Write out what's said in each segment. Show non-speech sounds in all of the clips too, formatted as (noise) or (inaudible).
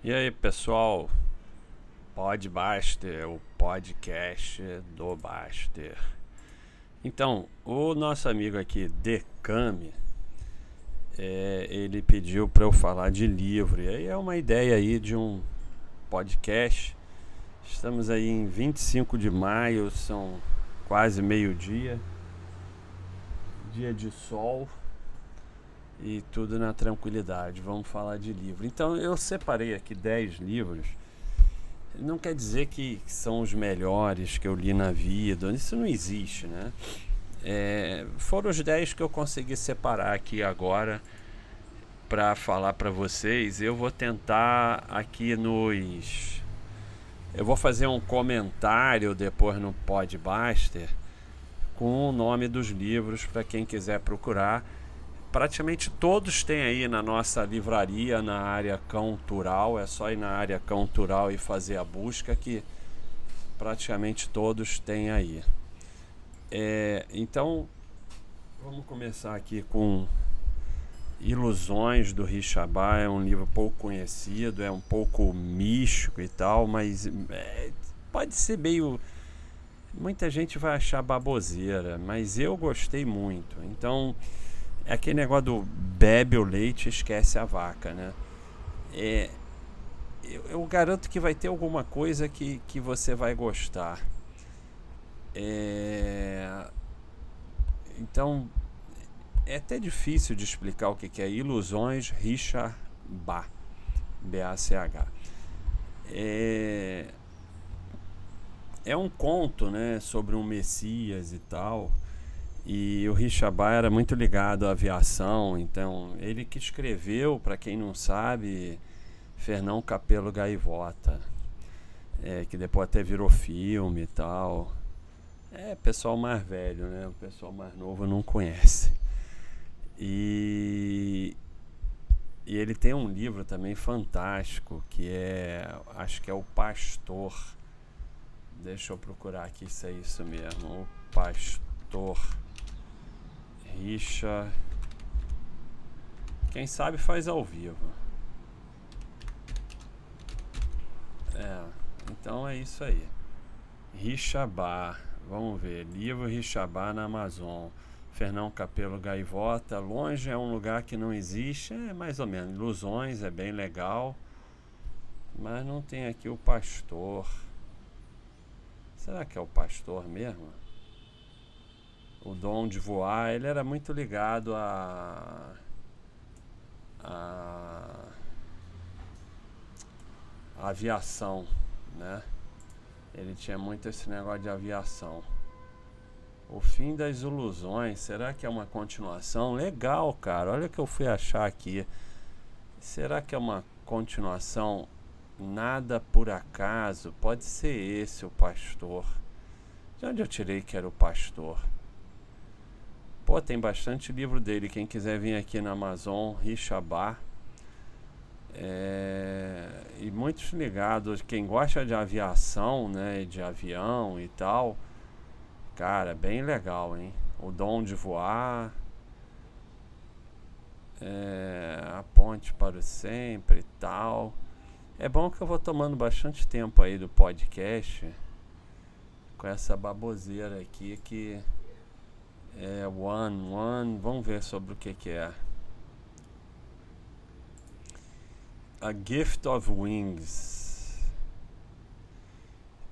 E aí, pessoal? Podbaster, o podcast do Baster. Então, o nosso amigo aqui, Decame, é, ele pediu para eu falar de livro. E aí é uma ideia aí de um podcast. Estamos aí em 25 de maio, são quase meio-dia. Dia de sol e tudo na tranquilidade. Vamos falar de livro. Então eu separei aqui 10 livros. Não quer dizer que são os melhores que eu li na vida, isso não existe, né? É, foram os 10 que eu consegui separar aqui agora para falar para vocês. Eu vou tentar aqui nos. Eu vou fazer um comentário depois no Podbuster com o nome dos livros para quem quiser procurar praticamente todos têm aí na nossa livraria na área cultural. É só ir na área cultural e fazer a busca que praticamente todos têm aí. É, então, vamos começar aqui com Ilusões do Richabá. É um livro pouco conhecido, é um pouco místico e tal, mas é, pode ser meio. Muita gente vai achar baboseira, mas eu gostei muito. Então, é aquele negócio do bebe o leite esquece a vaca, né? É, eu, eu, garanto que vai ter alguma coisa que, que você vai gostar. É, então, é até difícil de explicar o que, que é Ilusões Richard Bach, B-A-C-H. É, é um conto né, sobre um Messias e tal. E o Richabá era muito ligado à aviação, então ele que escreveu, para quem não sabe, Fernão Capelo Gaivota, é, que depois até virou filme e tal. É pessoal mais velho, né? O pessoal mais novo não conhece. E, e ele tem um livro também fantástico que é, acho que é o Pastor. Deixa eu procurar aqui se é isso mesmo. O Pastor. Richa. Quem sabe faz ao vivo. É, então é isso aí. Richabá. Vamos ver. Livro Richabá na Amazon. Fernão Capelo Gaivota. Longe é um lugar que não existe. É mais ou menos. Ilusões é bem legal. Mas não tem aqui o pastor. Será que é o pastor mesmo? O dom de voar, ele era muito ligado a, a, a aviação, né? Ele tinha muito esse negócio de aviação. O fim das ilusões, será que é uma continuação? Legal, cara. Olha o que eu fui achar aqui. Será que é uma continuação? Nada por acaso. Pode ser esse o pastor. De onde eu tirei que era o pastor? Pô, tem bastante livro dele. Quem quiser vir aqui na Amazon, Richabá. É, e muitos ligados. Quem gosta de aviação, né? De avião e tal. Cara, bem legal, hein? O dom de voar. É, a ponte para o sempre e tal. É bom que eu vou tomando bastante tempo aí do podcast com essa baboseira aqui que é One One. Vamos ver sobre o que, que é. A Gift of Wings.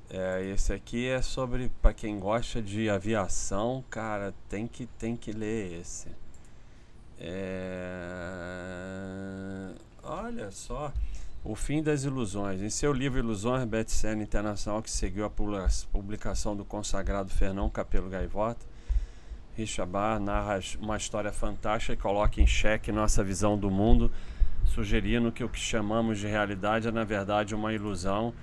É, esse aqui é sobre para quem gosta de aviação, cara, tem que tem que ler esse. É, olha só, O Fim das Ilusões. Em seu livro Ilusões, best-seller internacional que seguiu a publicação do consagrado Fernão Capelo Gaivota, Richabá narra uma história fantástica e coloca em xeque nossa visão do mundo, sugerindo que o que chamamos de realidade é, na verdade, uma ilusão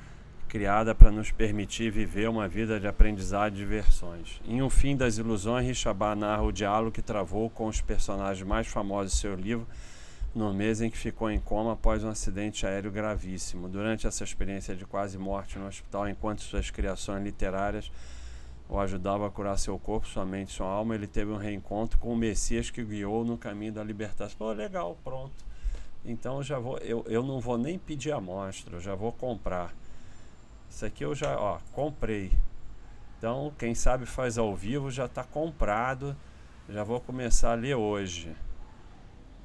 criada para nos permitir viver uma vida de aprendizado e diversões. Em O Fim das Ilusões, Richabá narra o diálogo que travou com os personagens mais famosos de seu livro no mês em que ficou em coma após um acidente aéreo gravíssimo. Durante essa experiência de quase morte no hospital, enquanto suas criações literárias o ajudava a curar seu corpo, sua mente, sua alma. Ele teve um reencontro com o Messias que guiou no caminho da libertação. Legal, pronto. Então eu já vou, eu, eu não vou nem pedir amostra, eu já vou comprar. Isso aqui eu já, ó, comprei. Então, quem sabe faz ao vivo já está comprado. Já vou começar a ler hoje.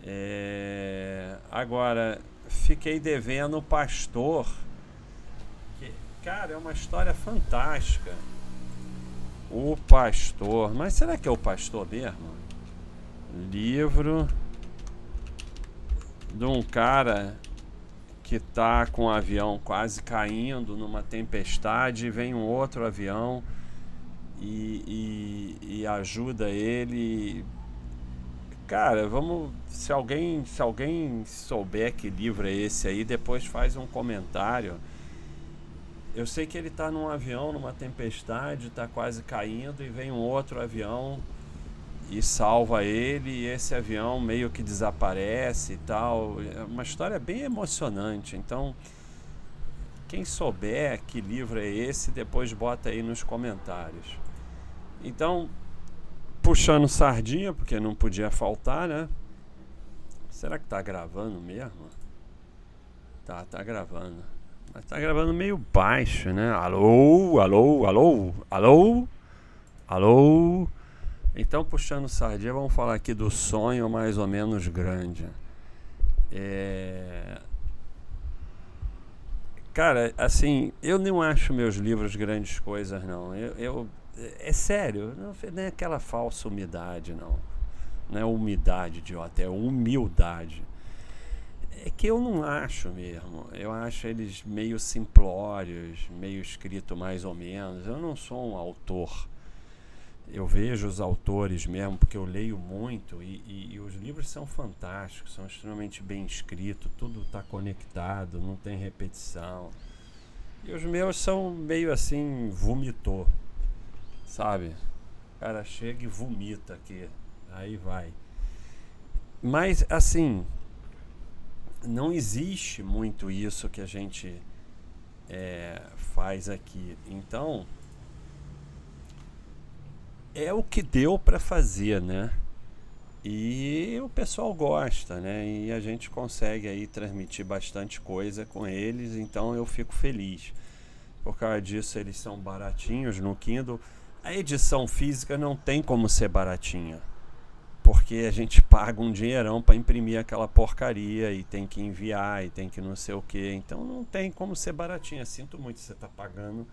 É, agora, fiquei devendo o pastor. Que, cara, é uma história fantástica. O pastor. Mas será que é o pastor mesmo? Livro de um cara que tá com o avião quase caindo numa tempestade, vem um outro avião e, e, e ajuda ele. Cara, vamos. Se alguém, se alguém souber que livro é esse aí, depois faz um comentário. Eu sei que ele está num avião, numa tempestade, está quase caindo e vem um outro avião e salva ele e esse avião meio que desaparece e tal. É uma história bem emocionante. Então, quem souber que livro é esse, depois bota aí nos comentários. Então, puxando sardinha, porque não podia faltar, né? Será que tá gravando mesmo? Tá, tá gravando. Tá gravando meio baixo, né? Alô, alô, alô, alô, alô. Então, puxando sardinha, vamos falar aqui do sonho mais ou menos grande. É... Cara, assim, eu não acho meus livros grandes coisas, não. Eu, eu é sério, não, é aquela falsa umidade, não. Não é umidade, idiota, é humildade. É que eu não acho mesmo. Eu acho eles meio simplórios, meio escrito mais ou menos. Eu não sou um autor eu vejo os autores mesmo, porque eu leio muito e, e, e os livros são fantásticos, são extremamente bem escritos, tudo está conectado, não tem repetição. E os meus são meio assim, vomitou, sabe? O cara chega e vomita aqui, aí vai. Mas assim, não existe muito isso que a gente é, faz aqui. Então é o que deu para fazer, né? E o pessoal gosta, né? E a gente consegue aí transmitir bastante coisa com eles, então eu fico feliz. Por causa disso, eles são baratinhos no Kindle. A edição física não tem como ser baratinha, porque a gente paga um dinheirão para imprimir aquela porcaria e tem que enviar e tem que não sei o que. Então não tem como ser baratinha. Sinto muito você tá pagando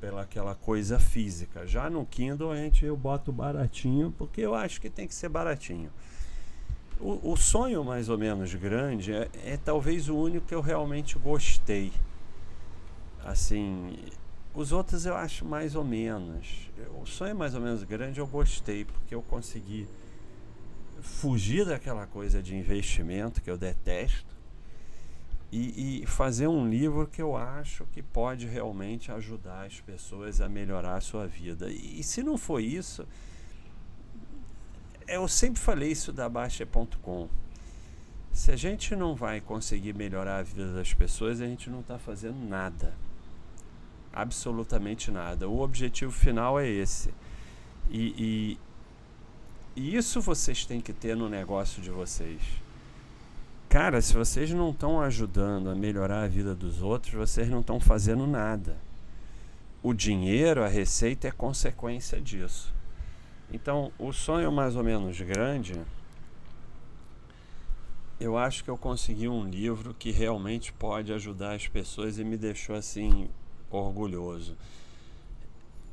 pela aquela coisa física. Já no Kindle a gente eu boto baratinho porque eu acho que tem que ser baratinho. O, o sonho mais ou menos grande é, é, talvez o único que eu realmente gostei. Assim, os outros eu acho mais ou menos. O sonho mais ou menos grande eu gostei porque eu consegui fugir daquela coisa de investimento que eu detesto e, e, fazer um livro que eu acho que pode realmente ajudar as pessoas a melhorar a sua vida. E, e se não for isso, eu sempre falei isso da Baixa.com. Se a gente não vai conseguir melhorar a vida das pessoas, a gente não está fazendo nada. Absolutamente nada. O objetivo final é esse. E, e, e isso vocês têm que ter no negócio de vocês Cara, se vocês não estão ajudando a melhorar a vida dos outros, vocês não estão fazendo nada. O dinheiro, a receita é consequência disso. Então, o sonho mais ou menos grande, eu acho que eu consegui um livro que realmente pode ajudar as pessoas e me deixou assim orgulhoso.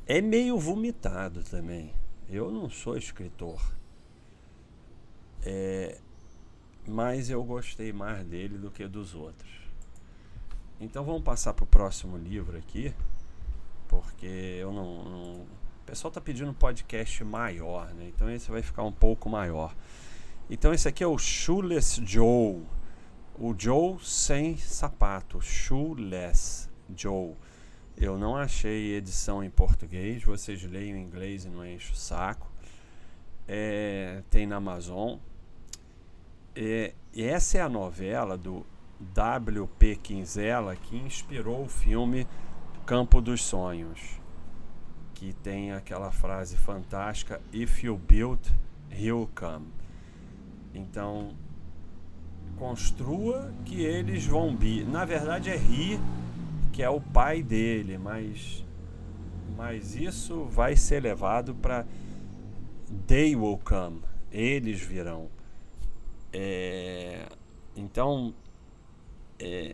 É meio vomitado também. Eu não sou escritor. É, mas eu gostei mais dele do que dos outros. Então vamos passar para o próximo livro aqui, porque eu não, não... o pessoal está pedindo um podcast maior, né? Então esse vai ficar um pouco maior. Então esse aqui é o Shoeless Joe, o Joe sem sapato, Shoeless Joe. Eu não achei edição em português, vocês leiam em inglês e não enche o saco. É, tem na Amazon. É, essa é a novela do W.P. Quinzela que inspirou o filme Campo dos Sonhos, que tem aquela frase fantástica: If you build, he'll come. Então, construa que eles vão vir. Na verdade é rir que é o pai dele, mas mas isso vai ser levado para they will come, eles virão. É, então é,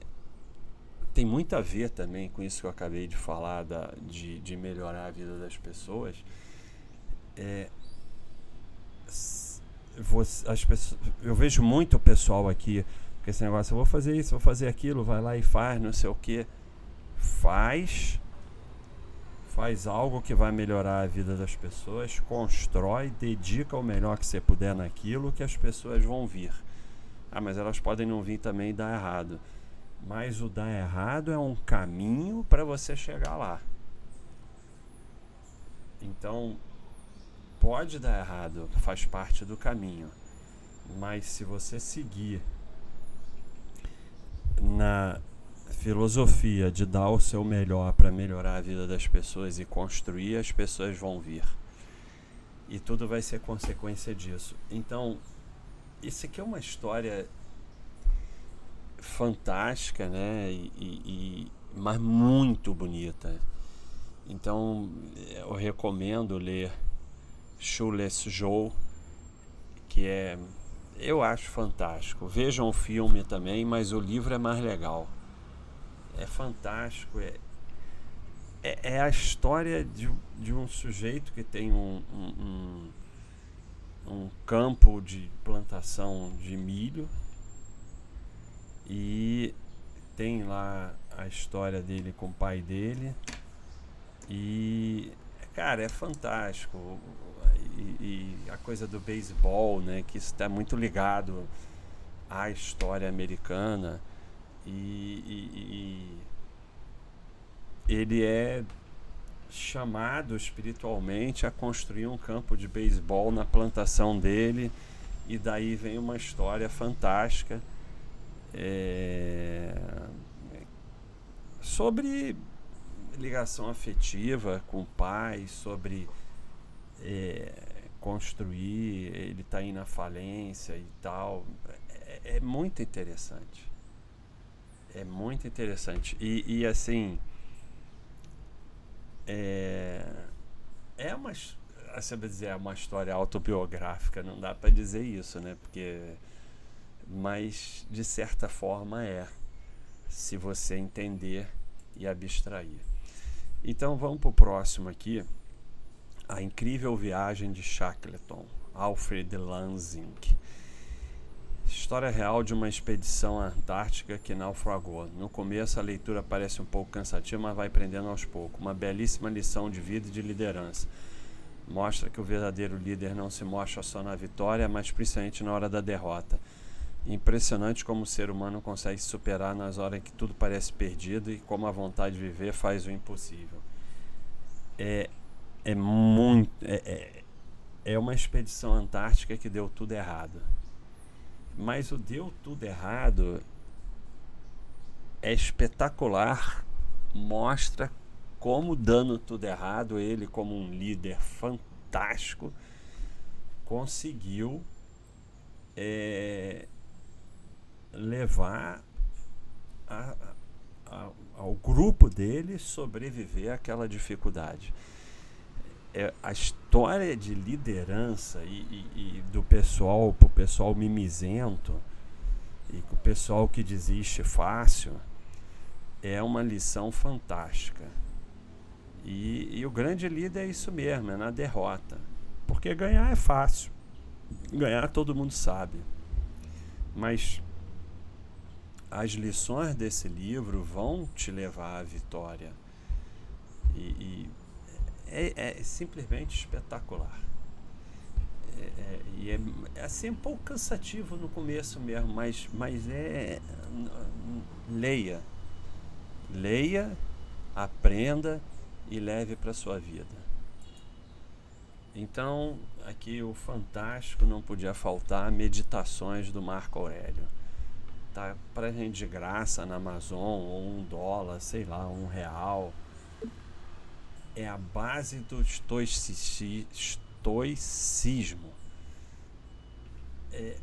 tem muito a ver também com isso que eu acabei de falar da, de, de melhorar a vida das pessoas. É, você, as pessoas, eu vejo muito pessoal aqui com esse negócio, eu vou fazer isso, vou fazer aquilo, vai lá e faz, não sei o que. Faz, faz algo que vai melhorar a vida das pessoas, constrói, dedica o melhor que você puder naquilo que as pessoas vão vir. Ah, mas elas podem não vir também e dar errado. Mas o dar errado é um caminho para você chegar lá. Então, pode dar errado, faz parte do caminho. Mas se você seguir na filosofia de dar o seu melhor para melhorar a vida das pessoas e construir, as pessoas vão vir. E tudo vai ser consequência disso. Então, isso aqui é uma história fantástica, né? E, e, mas muito bonita. Então, eu recomendo ler Shoeless Joe, que é eu acho fantástico. Vejam o filme também, mas o livro é mais legal. É fantástico. É, é, é a história de, de um sujeito que tem um, um, um, campo de plantação de milho e tem lá a história dele com o pai dele. E, cara, é fantástico e, e a coisa do beisebol, né, que está muito ligado à história americana e, e, ele é chamado espiritualmente a construir um campo de beisebol na plantação dele e daí vem uma história fantástica é, sobre ligação afetiva com o pai, sobre é, construir, ele está aí na falência e tal. É, é, muito interessante. É muito interessante. E, e assim. É, é uma. Vai dizer, é uma história autobiográfica, não dá para dizer isso, né? Porque. Mas, de certa forma, é. Se você entender e abstrair. Então, vamos para o próximo aqui. A Incrível Viagem de Shackleton, Alfred Lansing. História real de uma expedição antártica que naufragou. No começo a leitura parece um pouco cansativa, mas vai prendendo aos poucos. Uma belíssima lição de vida e de liderança. Mostra que o verdadeiro líder não se mostra só na vitória, mas principalmente na hora da derrota. Impressionante como o ser humano consegue se superar nas horas em que tudo parece perdido e como a vontade de viver faz o impossível. É, é muito. É, é, é uma expedição antártica que deu tudo errado. Mas o deu tudo errado é espetacular, mostra como dando tudo errado, ele como um líder fantástico conseguiu é, levar a, a, ao grupo dele sobreviver àquela dificuldade é, a história de liderança e, e, e do pessoal, pro pessoal mimizento e o pessoal que desiste fácil, é uma lição fantástica. E, e o grande líder é isso mesmo, é na derrota. Porque ganhar é fácil. Ganhar todo mundo sabe. Mas as lições desse livro vão te levar à vitória. E, e é, é simplesmente espetacular. É, é, e é, é assim um pouco cansativo no começo mesmo, mas, mas é. Leia. Leia, aprenda e leve para sua vida. Então, aqui o fantástico não podia faltar meditações do Marco Aurélio. Tá para gente de graça na Amazon, ou um dólar, sei lá, um real é a base do estoicismo. É,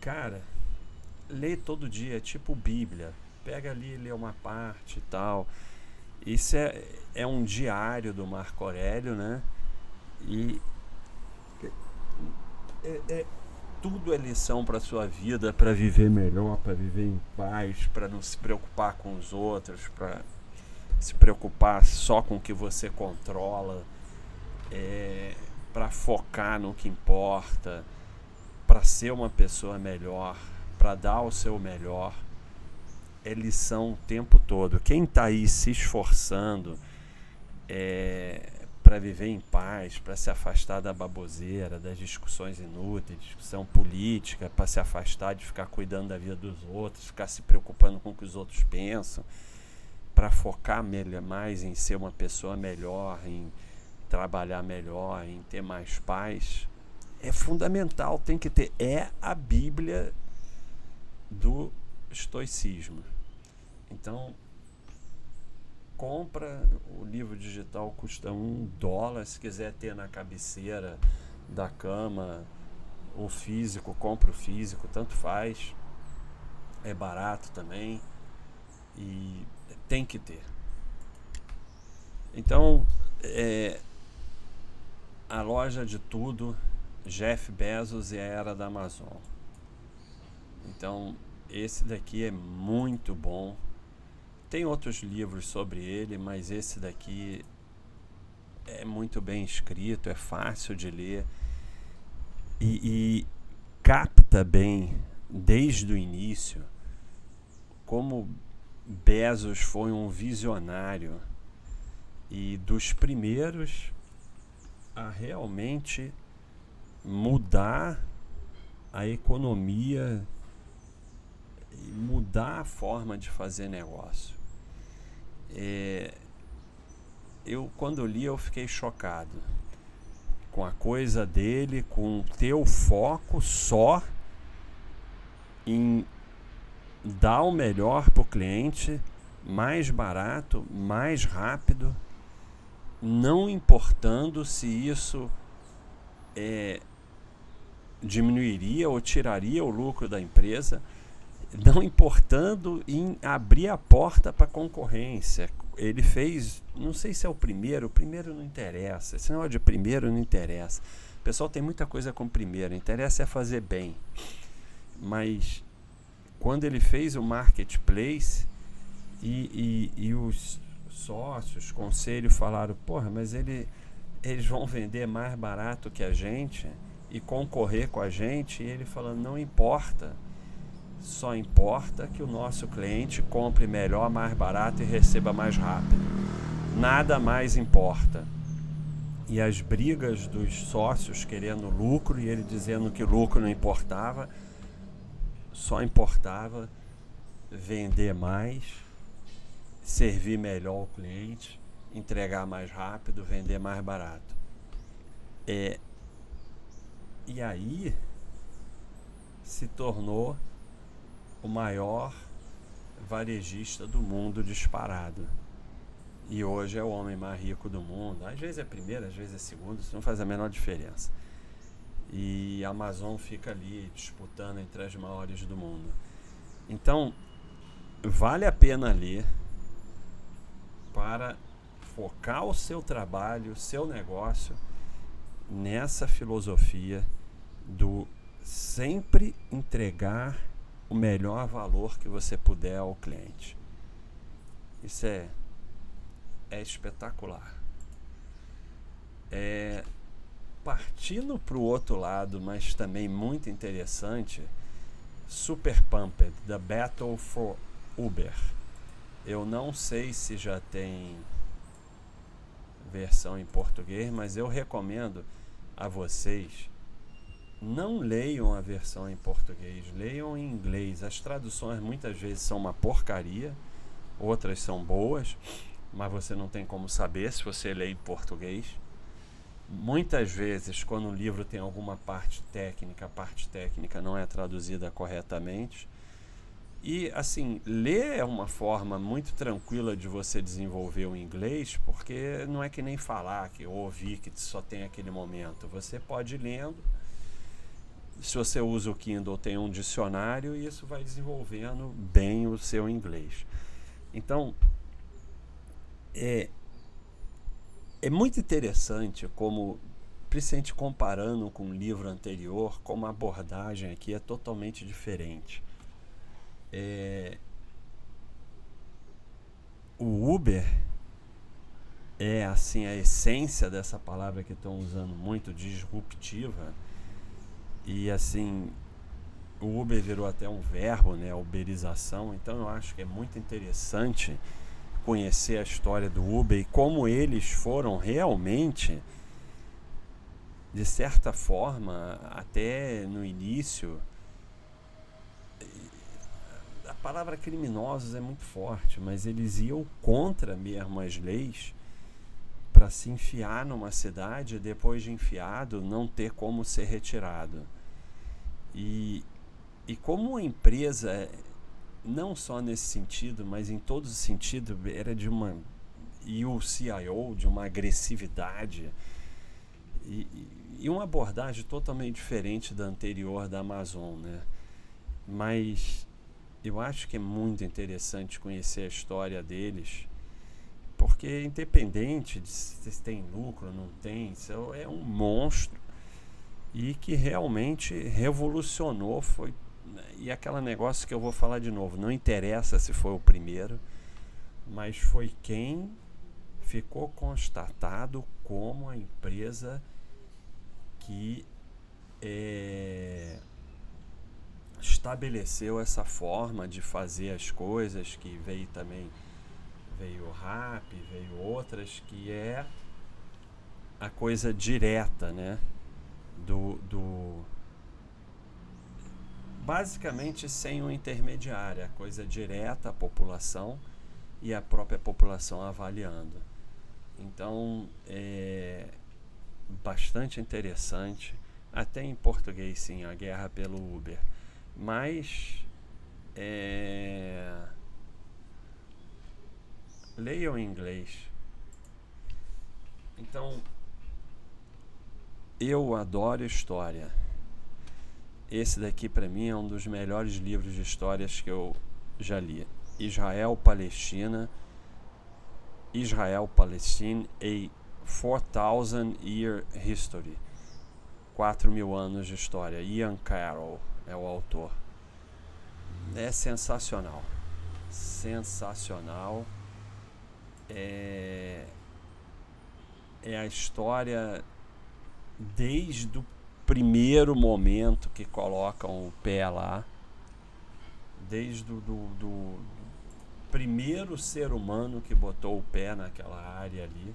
cara, lê todo dia, tipo Bíblia. Pega ali, lê uma parte e tal. Isso é, é um diário do Marco Aurélio, né? E é, é tudo é lição para sua vida, para viver melhor, para viver em paz, para não se preocupar com os outros, para se preocupar só com o que você controla, é, para focar no que importa, para ser uma pessoa melhor, para dar o seu melhor. É lição o tempo todo. Quem está aí se esforçando, é, para viver em paz, para se afastar da baboseira, das discussões inúteis, discussão política, para se afastar de ficar cuidando da vida dos outros, ficar se preocupando com o que os outros pensam, para focar melhor, mais em ser uma pessoa melhor, em trabalhar melhor, em ter mais paz, é fundamental, tem que ter. É a Bíblia do estoicismo. Então, compra, o livro digital custa um dólar, se quiser ter na cabeceira da cama, o físico, compra o físico, tanto faz. É barato também e tem que ter. Então, é, a loja de tudo, Jeff Bezos e a era da Amazon. Então, esse daqui é muito bom tem outros livros sobre ele, mas esse daqui é muito bem escrito, é fácil de ler e, e capta bem desde o início como Bezos foi um visionário e dos primeiros a realmente mudar a economia e mudar a forma de fazer negócio. É, eu quando li eu fiquei chocado com a coisa dele, com o foco só em dar o melhor para o cliente, mais barato, mais rápido, não importando se isso é, diminuiria ou tiraria o lucro da empresa não importando em abrir a porta para concorrência. Ele fez, não sei se é o primeiro, o primeiro não interessa. Esse negócio de primeiro não interessa. O pessoal tem muita coisa com primeiro, interessa é fazer bem. Mas quando ele fez o marketplace e, e, e os sócios, conselho falaram, porra, mas ele, eles vão vender mais barato que a gente e concorrer com a gente, e ele falando, não importa só importa que o nosso cliente compre melhor, mais barato e receba mais rápido. Nada mais importa. E as brigas dos sócios querendo lucro e ele dizendo que lucro não importava, só importava vender mais, servir melhor o cliente, entregar mais rápido, vender mais barato. É, e aí se tornou o maior varejista do mundo disparado. E hoje é o homem mais rico do mundo. Às vezes é primeiro, às vezes é segundo, isso não faz a menor diferença. E a Amazon fica ali disputando entre as maiores do mundo. Então, vale a pena ler para focar o seu trabalho, o seu negócio nessa filosofia do sempre entregar o melhor valor que você puder ao cliente. Isso é, é espetacular. É, partindo para o outro lado, mas também muito interessante, Super Pumped, The Battle for Uber. Eu não sei se já tem versão em português, mas eu recomendo a vocês não leiam a versão em português, leiam em inglês. As traduções muitas vezes são uma porcaria, outras são boas, mas você não tem como saber se você lê em português. Muitas vezes, quando o livro tem alguma parte técnica, a parte técnica não é traduzida corretamente. E assim, ler é uma forma muito tranquila de você desenvolver o inglês, porque não é que nem falar, que ouvir, que só tem aquele momento. Você pode ir lendo se você usa o Kindle, tem um dicionário e isso vai desenvolvendo bem o seu inglês. Então, é, é muito interessante como, principalmente comparando com o livro anterior, como a abordagem aqui é totalmente diferente. É, o Uber é assim a essência dessa palavra que estão usando muito disruptiva e assim o Uber virou até um verbo, né, uberização. Então eu acho que é muito interessante conhecer a história do Uber e como eles foram realmente de certa forma até no início a palavra criminosos é muito forte, mas eles iam contra mesmo as leis para se enfiar numa cidade depois de enfiado não ter como ser retirado. E, e como uma empresa, não só nesse sentido, mas em todos os sentidos, era de uma. E o CIO, de uma agressividade e, e uma abordagem totalmente diferente da anterior da Amazon, né? Mas eu acho que é muito interessante conhecer a história deles porque independente de se tem lucro ou não tem, isso é um monstro e que realmente revolucionou foi e aquele negócio que eu vou falar de novo, não interessa se foi o primeiro, mas foi quem ficou constatado como a empresa que é, estabeleceu essa forma de fazer as coisas, que veio também veio o rap, veio outras, que é a coisa direta, né? Do, do basicamente sem um intermediário, a coisa direta à população e a própria população avaliando. Então é bastante interessante, até em português sim, a guerra pelo Uber, mas é, leiam em inglês. Então, eu adoro história. Esse daqui para mim é um dos melhores livros de histórias que eu já li. Israel Palestina, Israel Palestine, a 4000 Year History. 4 mil anos de história. Ian Carroll é o autor. É sensacional. Sensacional é, é a história desde o primeiro momento que colocam o pé lá, desde o do, do, primeiro ser humano que botou o pé naquela área ali,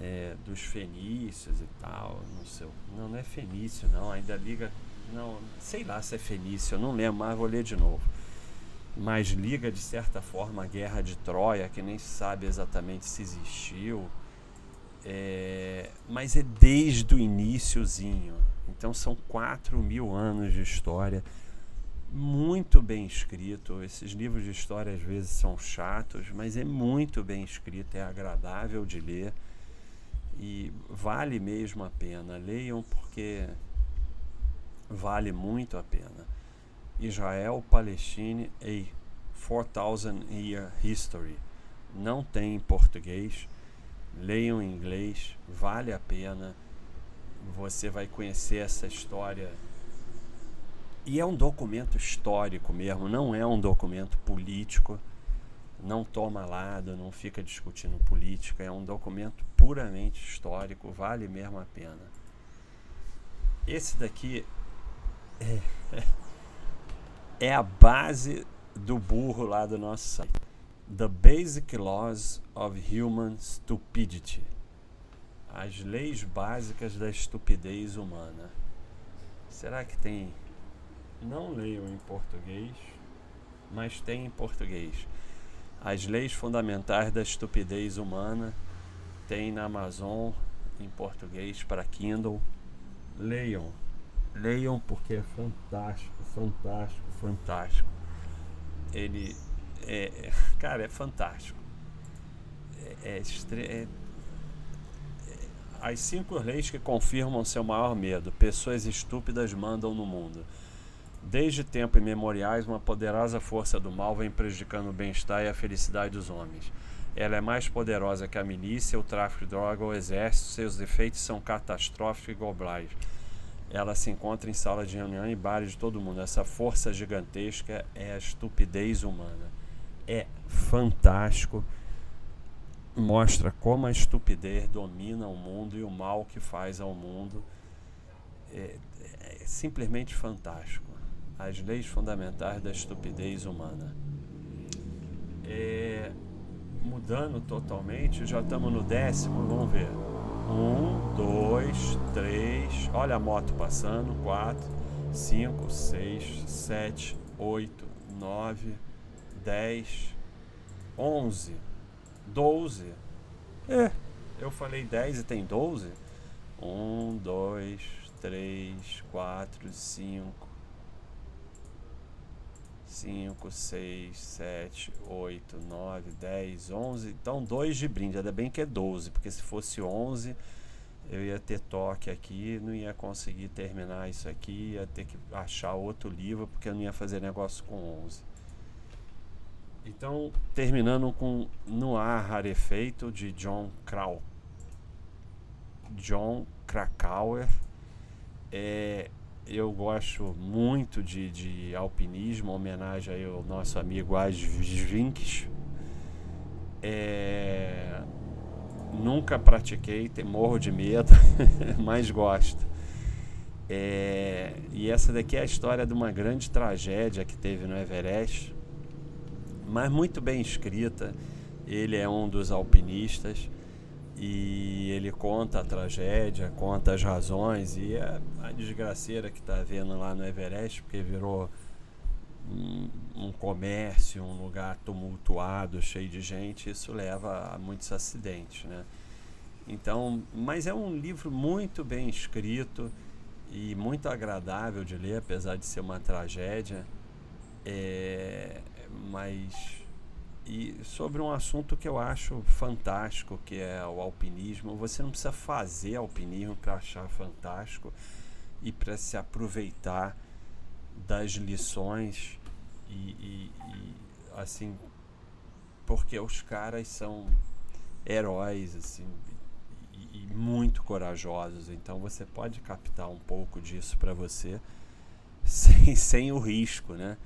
é, dos fenícios e tal, não sei, não, não é fenício não, ainda liga, não, sei lá se é fenício, eu não lembro, mas vou ler de novo. Mas liga de certa forma a guerra de Troia, que nem se sabe exatamente se existiu, é, mas é desde o iníciozinho. Então são 4 mil anos de história, muito bem escrito. Esses livros de história às vezes são chatos, mas é muito bem escrito, é agradável de ler e vale mesmo a pena. Leiam porque vale muito a pena. Israel Palestine a 4000 Year History. Não tem em português. Leiam em inglês, vale a pena. Você vai conhecer essa história. E é um documento histórico mesmo, não é um documento político. Não toma lado, não fica discutindo política. É um documento puramente histórico, vale mesmo a pena. Esse daqui é (laughs) é a base do burro lá do nosso site. The Basic Laws of Human Stupidity. As leis básicas da estupidez humana. Será que tem? Não leio em português, mas tem em português. As leis fundamentais da estupidez humana tem na Amazon em português para Kindle. Leiam. Leiam porque é fantástico, fantástico, fantástico. Ele é, cara, é fantástico. É, é, é, As cinco leis que confirmam seu maior medo. Pessoas estúpidas mandam no mundo. Desde tempos imemoriais, uma poderosa força do mal vem prejudicando o bem-estar e a felicidade dos homens. Ela é mais poderosa que a milícia, o tráfico de droga ou o exército. Seus efeitos são catastróficos e globais. Ela se encontra em salas de reunião e bares de todo mundo. Essa força gigantesca é a estupidez humana. É fantástico. Mostra como a estupidez domina o mundo e o mal que faz ao mundo. É, é simplesmente fantástico as leis fundamentais da estupidez humana. É, mudando totalmente, já estamos no décimo, vamos ver. Um, dois, três, olha a moto passando, quatro, cinco, seis, sete, oito, nove, dez, onze, doze. É, eu falei dez e tem doze. Um, dois, três, quatro, cinco, 5, 6, 7, 8, 9, 10, 11. Então, dois de brinde. Ainda bem que é 12, porque se fosse 11, eu ia ter toque aqui, não ia conseguir terminar isso aqui, ia ter que achar outro livro, porque eu não ia fazer negócio com 11. Então, terminando com No Ar Rarefeito, de John Krau. John Krakauer. É, eu gosto muito de, de alpinismo, homenagem aí ao nosso amigo Asvinks. É, nunca pratiquei, morro de medo, (laughs) mas gosto. É, e essa daqui é a história de uma grande tragédia que teve no Everest, mas muito bem escrita. Ele é um dos alpinistas e ele conta a tragédia, conta as razões e a, a desgraceira que está havendo lá no Everest, porque virou um, um, comércio, um lugar tumultuado, cheio de gente, isso leva a muitos acidentes, né? Então, mas é um livro muito bem escrito e muito agradável de ler, apesar de ser uma tragédia. É, mas e sobre um assunto que eu acho fantástico, que é o alpinismo. Você não precisa fazer alpinismo para achar fantástico e para se aproveitar das lições e, e, e, assim porque os caras são heróis assim e, e muito corajosos então você pode captar um pouco disso para você (laughs) sem, sem o risco né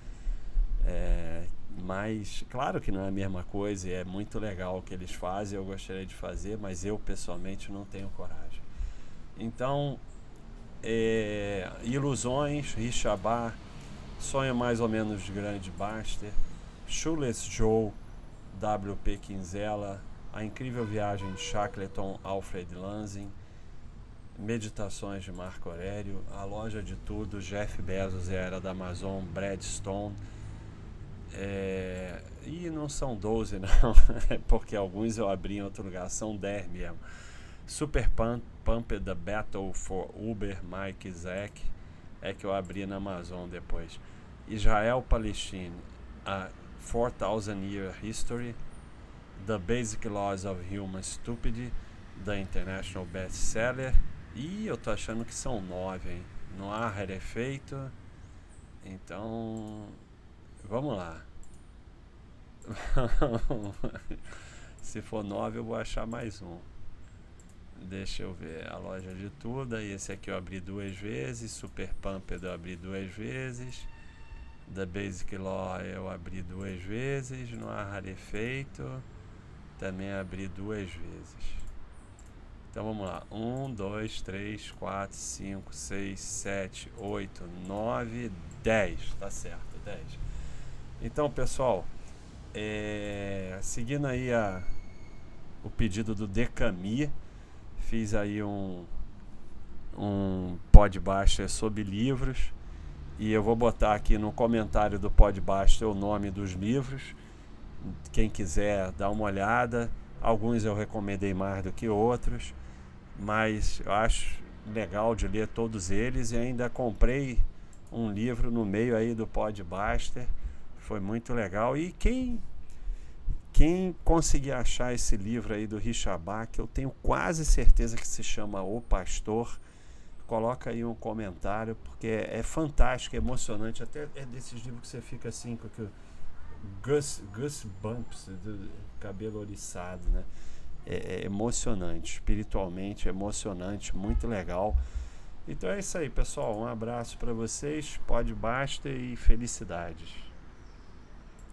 é, mas, claro que não é a mesma coisa e é muito legal o que eles fazem, eu gostaria de fazer, mas eu pessoalmente não tenho coragem. Então, é, Ilusões, Richabá, Sonho Mais ou Menos Grande Baster, Shoeless Joe, W.P. Quinzela, A Incrível Viagem de Shackleton, Alfred Lansing, Meditações de Marco Aurélio, A Loja de Tudo, Jeff Bezos Era da Amazon, Brad Stone, é, e não são 12 (laughs) não, porque alguns eu abri em outro lugar, são 10 mesmo. Super Pump, Pump The Battle for Uber, Mike Zack, é que eu abri na Amazon depois. Israel Palestine, a 4000 Year History, The Basic Laws of Human Stupidity, da International Bestseller. E eu tô achando que são nove, hein? No ar é feito. Então, Vamos lá. (laughs) Se for 9, eu vou achar mais um. Deixa eu ver. A loja de tudo. E esse aqui eu abri duas vezes. Super Pumped eu abri duas vezes. Da Basic Law eu abri duas vezes. No Rarefeito também abri duas vezes. Então vamos lá. 1, 2, 3, 4, 5, 6, 7, 8, 9, 10. Tá certo, 10. Então, pessoal, é, seguindo aí a, o pedido do Decami, fiz aí um, um podbuster sobre livros e eu vou botar aqui no comentário do podbuster o nome dos livros. Quem quiser dar uma olhada, alguns eu recomendei mais do que outros, mas eu acho legal de ler todos eles e ainda comprei um livro no meio aí do podbuster foi muito legal. E quem Quem conseguir achar esse livro aí do Richard Bach, eu tenho quase certeza que se chama O Pastor, coloca aí um comentário, porque é, é fantástico, é emocionante. Até é desses livros que você fica assim, com aquele gus, gus bumps, do cabelo oriçado, né? É, é emocionante, espiritualmente emocionante, muito legal. Então é isso aí, pessoal. Um abraço para vocês, pode basta e felicidades.